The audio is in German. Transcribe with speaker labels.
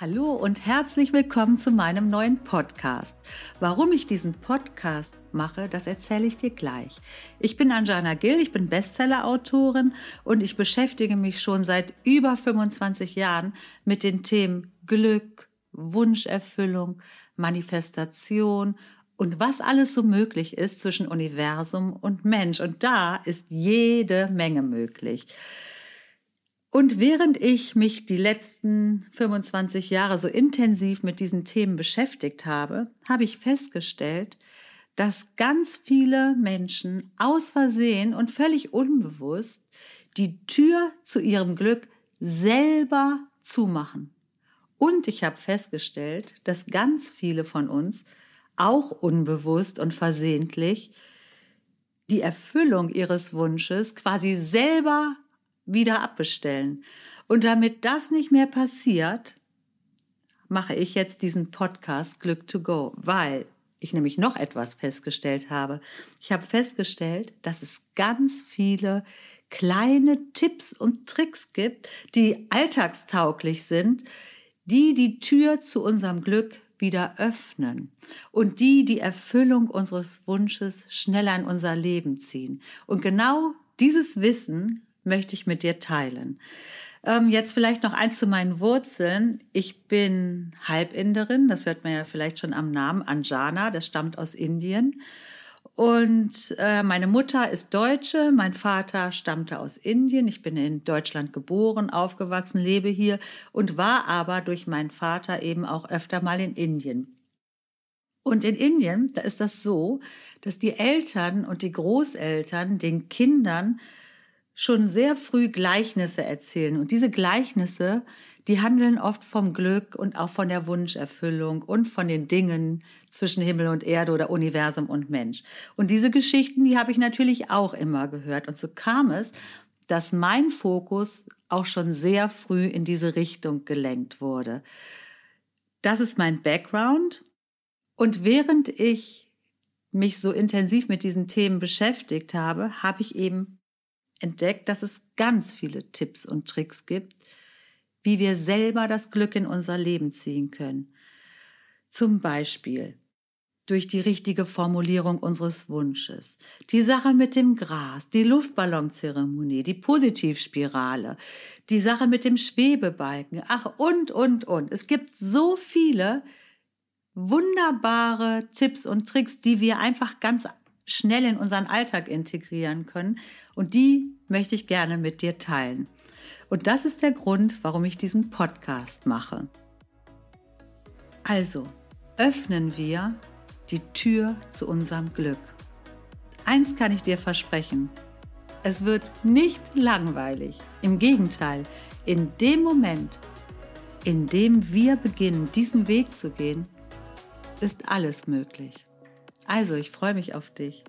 Speaker 1: Hallo und herzlich willkommen zu meinem neuen Podcast. Warum ich diesen Podcast mache, das erzähle ich dir gleich. Ich bin Anjana Gill, ich bin Bestseller-Autorin und ich beschäftige mich schon seit über 25 Jahren mit den Themen Glück, Wunscherfüllung, Manifestation und was alles so möglich ist zwischen Universum und Mensch. Und da ist jede Menge möglich. Und während ich mich die letzten 25 Jahre so intensiv mit diesen Themen beschäftigt habe, habe ich festgestellt, dass ganz viele Menschen aus Versehen und völlig unbewusst die Tür zu ihrem Glück selber zumachen. Und ich habe festgestellt, dass ganz viele von uns auch unbewusst und versehentlich die Erfüllung ihres Wunsches quasi selber wieder abbestellen. Und damit das nicht mehr passiert, mache ich jetzt diesen Podcast Glück to Go, weil ich nämlich noch etwas festgestellt habe. Ich habe festgestellt, dass es ganz viele kleine Tipps und Tricks gibt, die alltagstauglich sind, die die Tür zu unserem Glück wieder öffnen und die die Erfüllung unseres Wunsches schneller in unser Leben ziehen. Und genau dieses Wissen möchte ich mit dir teilen. Ähm, jetzt vielleicht noch eins zu meinen Wurzeln. Ich bin Halbinderin, das hört man ja vielleicht schon am Namen, Anjana, das stammt aus Indien. Und äh, meine Mutter ist Deutsche, mein Vater stammte aus Indien. Ich bin in Deutschland geboren, aufgewachsen, lebe hier und war aber durch meinen Vater eben auch öfter mal in Indien. Und in Indien, da ist das so, dass die Eltern und die Großeltern den Kindern schon sehr früh Gleichnisse erzählen. Und diese Gleichnisse, die handeln oft vom Glück und auch von der Wunscherfüllung und von den Dingen zwischen Himmel und Erde oder Universum und Mensch. Und diese Geschichten, die habe ich natürlich auch immer gehört. Und so kam es, dass mein Fokus auch schon sehr früh in diese Richtung gelenkt wurde. Das ist mein Background. Und während ich mich so intensiv mit diesen Themen beschäftigt habe, habe ich eben entdeckt, dass es ganz viele Tipps und Tricks gibt, wie wir selber das Glück in unser Leben ziehen können. Zum Beispiel durch die richtige Formulierung unseres Wunsches, die Sache mit dem Gras, die Luftballonzeremonie, die Positivspirale, die Sache mit dem Schwebebalken, ach und, und, und. Es gibt so viele wunderbare Tipps und Tricks, die wir einfach ganz schnell in unseren Alltag integrieren können. Und die möchte ich gerne mit dir teilen. Und das ist der Grund, warum ich diesen Podcast mache. Also, öffnen wir die Tür zu unserem Glück. Eins kann ich dir versprechen. Es wird nicht langweilig. Im Gegenteil, in dem Moment, in dem wir beginnen, diesen Weg zu gehen, ist alles möglich. Also, ich freue mich auf dich.